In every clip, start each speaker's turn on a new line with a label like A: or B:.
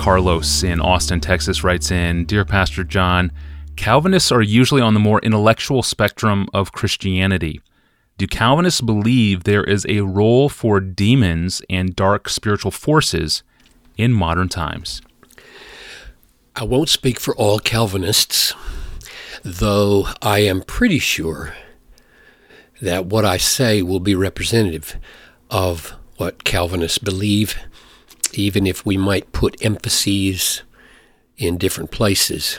A: Carlos in Austin, Texas writes in Dear Pastor John, Calvinists are usually on the more intellectual spectrum of Christianity. Do Calvinists believe there is a role for demons and dark spiritual forces in modern times?
B: I won't speak for all Calvinists, though I am pretty sure that what I say will be representative of what Calvinists believe, even if we might put emphases in different places.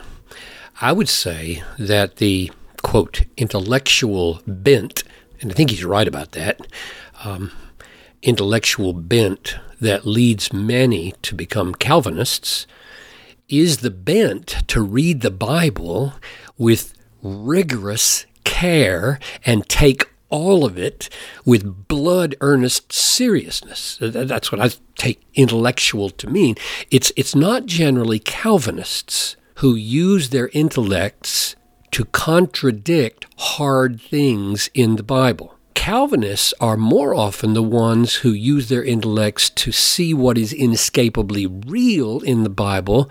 B: I would say that the quote intellectual bent, and I think he's right about that, um, intellectual bent that leads many to become Calvinists is the bent to read the Bible with rigorous care and take all of it with blood earnest seriousness. That's what I take intellectual to mean. It's, it's not generally Calvinists who use their intellects to contradict hard things in the Bible. Calvinists are more often the ones who use their intellects to see what is inescapably real in the Bible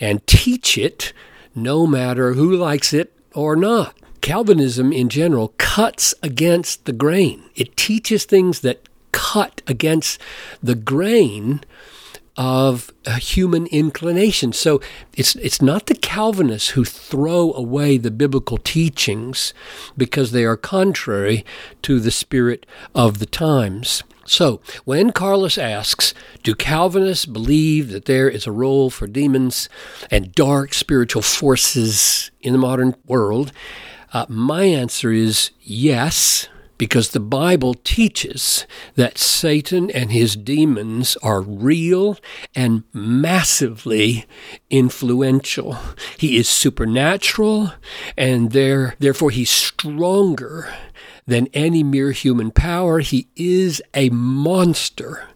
B: and teach it no matter who likes it or not. Calvinism in general cuts against the grain. It teaches things that cut against the grain of human inclination. So it's it's not the Calvinists who throw away the biblical teachings because they are contrary to the spirit of the times. So, when Carlos asks, Do Calvinists believe that there is a role for demons and dark spiritual forces in the modern world? Uh, my answer is yes, because the Bible teaches that Satan and his demons are real and massively influential. He is supernatural, and there, therefore he's stronger than any mere human power. He is a monster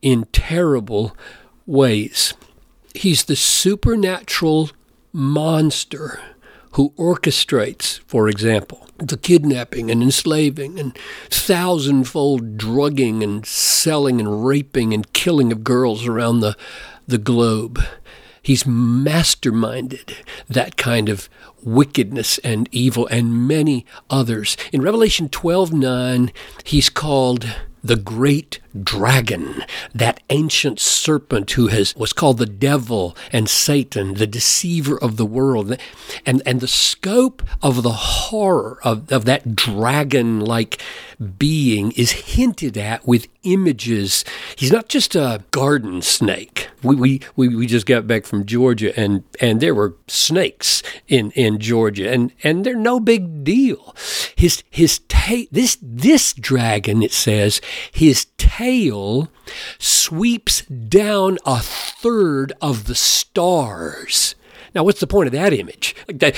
B: in terrible ways. He's the supernatural monster who orchestrates, for example, the kidnapping and enslaving and thousandfold drugging and selling and raping and killing of girls around the, the globe. He's masterminded that kind of wickedness and evil and many others. In Revelation 12:9, he's called the great dragon, that ancient serpent who has was called the devil and Satan, the deceiver of the world. And and the scope of the horror of, of that dragon like being is hinted at with images. He's not just a garden snake. We, we, we, we just got back from Georgia and, and there were snakes in, in Georgia and, and they're no big deal. His, his ta- this, this dragon, it says, his tail sweeps down a third of the stars. Now, what's the point of that image? Like that,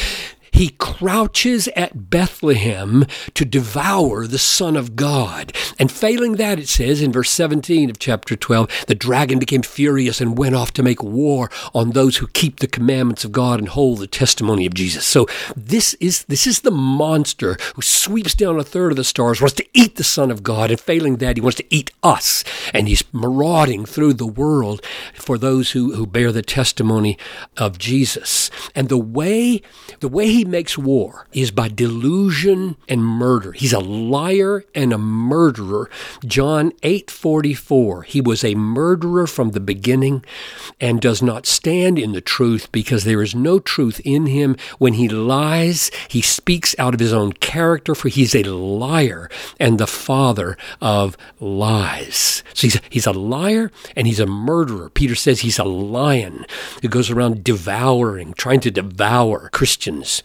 B: he crouches at Bethlehem to devour the Son of God. And failing that, it says in verse 17 of chapter 12, the dragon became furious and went off to make war on those who keep the commandments of God and hold the testimony of Jesus. So this is this is the monster who sweeps down a third of the stars, wants to eat the Son of God, and failing that, he wants to eat us. And he's marauding through the world for those who, who bear the testimony of Jesus. And the way the way he makes war is by delusion and murder. He's a liar and a murderer. John 8:44. He was a murderer from the beginning and does not stand in the truth because there is no truth in him. When he lies, he speaks out of his own character for he's a liar and the father of lies. So he's, he's a liar and he's a murderer. Peter says he's a lion who goes around devouring, trying to devour Christians.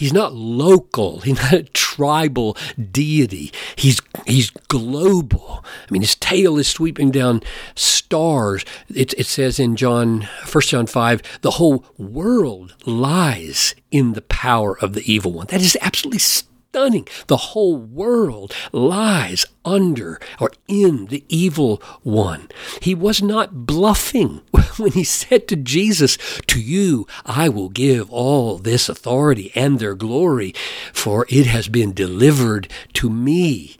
B: He's not local. He's not a tribal deity. He's he's global. I mean, his tail is sweeping down stars. It, it says in John, 1 John 5, the whole world lies in the power of the evil one. That is absolutely stunning. The whole world lies under or in the evil one. He was not bluffing when he said to Jesus, To you I will give all this authority and their glory, for it has been delivered to me.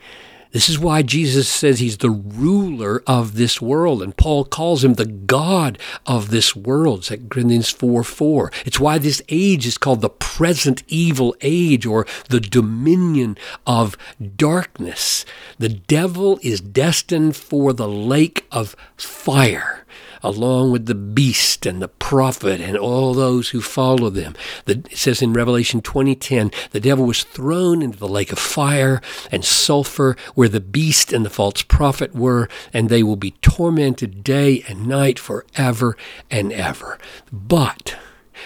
B: This is why Jesus says he's the ruler of this world, and Paul calls him the God of this world, 2 Corinthians 4 4. It's why this age is called the present evil age or the dominion of darkness. The devil is destined for the lake of fire along with the beast and the prophet and all those who follow them. The, it says in Revelation 20:10, the devil was thrown into the lake of fire and sulfur where the beast and the false prophet were, and they will be tormented day and night forever and ever. But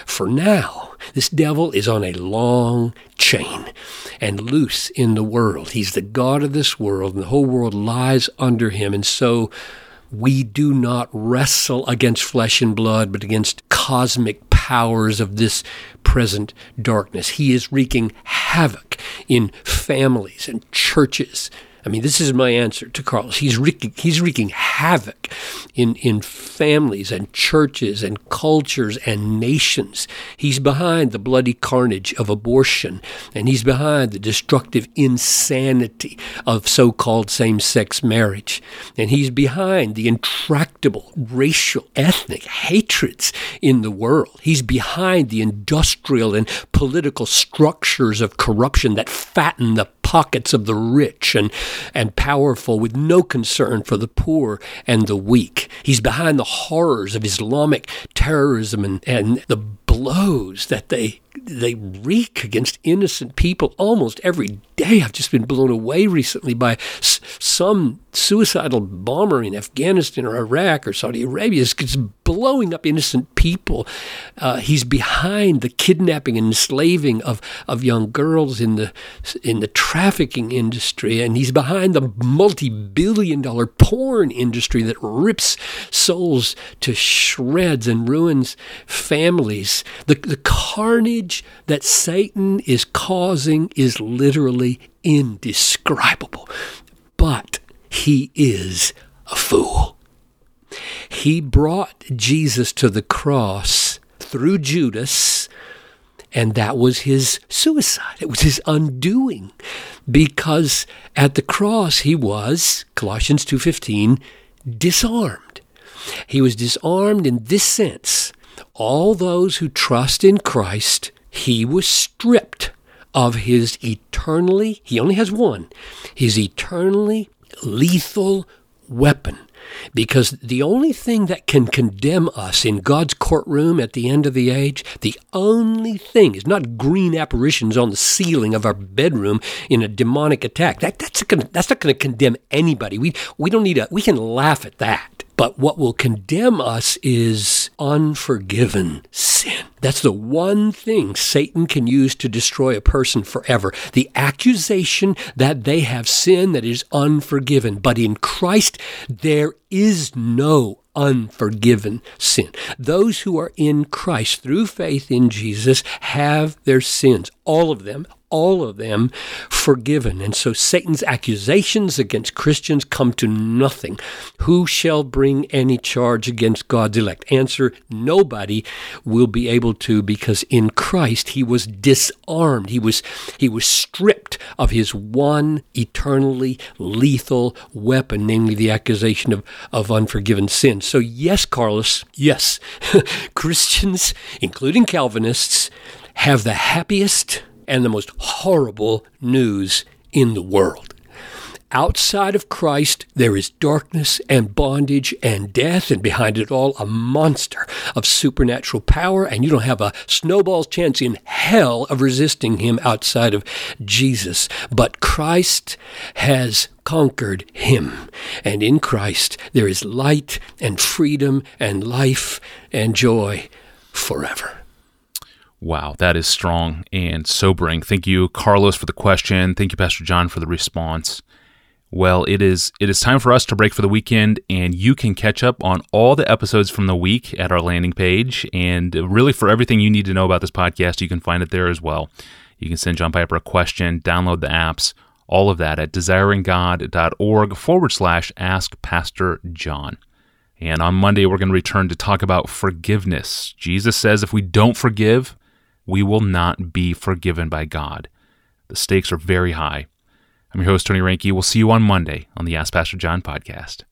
B: for now, this devil is on a long chain and loose in the world. He's the God of this world, and the whole world lies under him. And so we do not wrestle against flesh and blood, but against cosmic powers of this present darkness. He is wreaking havoc in families and churches I mean, this is my answer to Carlos. He's wreaking, he's wreaking havoc in, in families and churches and cultures and nations. He's behind the bloody carnage of abortion, and he's behind the destructive insanity of so called same sex marriage. And he's behind the intractable racial, ethnic hatreds in the world. He's behind the industrial and political structures of corruption that fatten the pockets of the rich and, and powerful with no concern for the poor and the weak. He's behind the horrors of Islamic terrorism and, and the blows that they they wreak against innocent people almost every day. I've just been blown away recently by s- some suicidal bomber in Afghanistan or Iraq or Saudi Arabia is blowing up innocent people. Uh, he's behind the kidnapping and enslaving of, of young girls in the in the trafficking industry, and he's behind the multi-billion dollar porn industry that rips souls to shreds and ruins families. The, the carnage that Satan is causing is literally indescribable. But he is a fool. He brought Jesus to the cross through Judas, and that was his suicide. It was his undoing because at the cross he was, Colossians 2:15, disarmed. He was disarmed in this sense. All those who trust in Christ, he was stripped of his eternally, he only has one, his eternally lethal weapon. Because the only thing that can condemn us in God's courtroom at the end of the age, the only thing is not green apparitions on the ceiling of our bedroom in a demonic attack. That, that's, gonna, that's not going to condemn anybody. We, we don't need a, we can laugh at that. But what will condemn us is unforgiven sin. That's the one thing Satan can use to destroy a person forever. The accusation that they have sin that is unforgiven. But in Christ, there is no unforgiven sin. Those who are in Christ through faith in Jesus have their sins, all of them, all of them forgiven. And so Satan's accusations against Christians come to nothing. Who shall bring any charge against God's elect? Answer nobody will be able to because in Christ he was disarmed. He was he was stripped of his one eternally lethal weapon, namely the accusation of, of unforgiven sin. So yes, Carlos, yes, Christians, including Calvinists, have the happiest and the most horrible news in the world. Outside of Christ, there is darkness and bondage and death, and behind it all, a monster of supernatural power, and you don't have a snowball's chance in hell of resisting him outside of Jesus. But Christ has conquered him, and in Christ there is light and freedom and life and joy forever.
A: Wow, that is strong and sobering. Thank you, Carlos, for the question. Thank you, Pastor John, for the response. Well, it is it is time for us to break for the weekend, and you can catch up on all the episodes from the week at our landing page. And really, for everything you need to know about this podcast, you can find it there as well. You can send John Piper a question, download the apps, all of that at desiringgod.org forward slash ask Pastor John. And on Monday, we're going to return to talk about forgiveness. Jesus says if we don't forgive, we will not be forgiven by God. The stakes are very high. I'm your host, Tony Reinke. We'll see you on Monday on the Ask Pastor John podcast.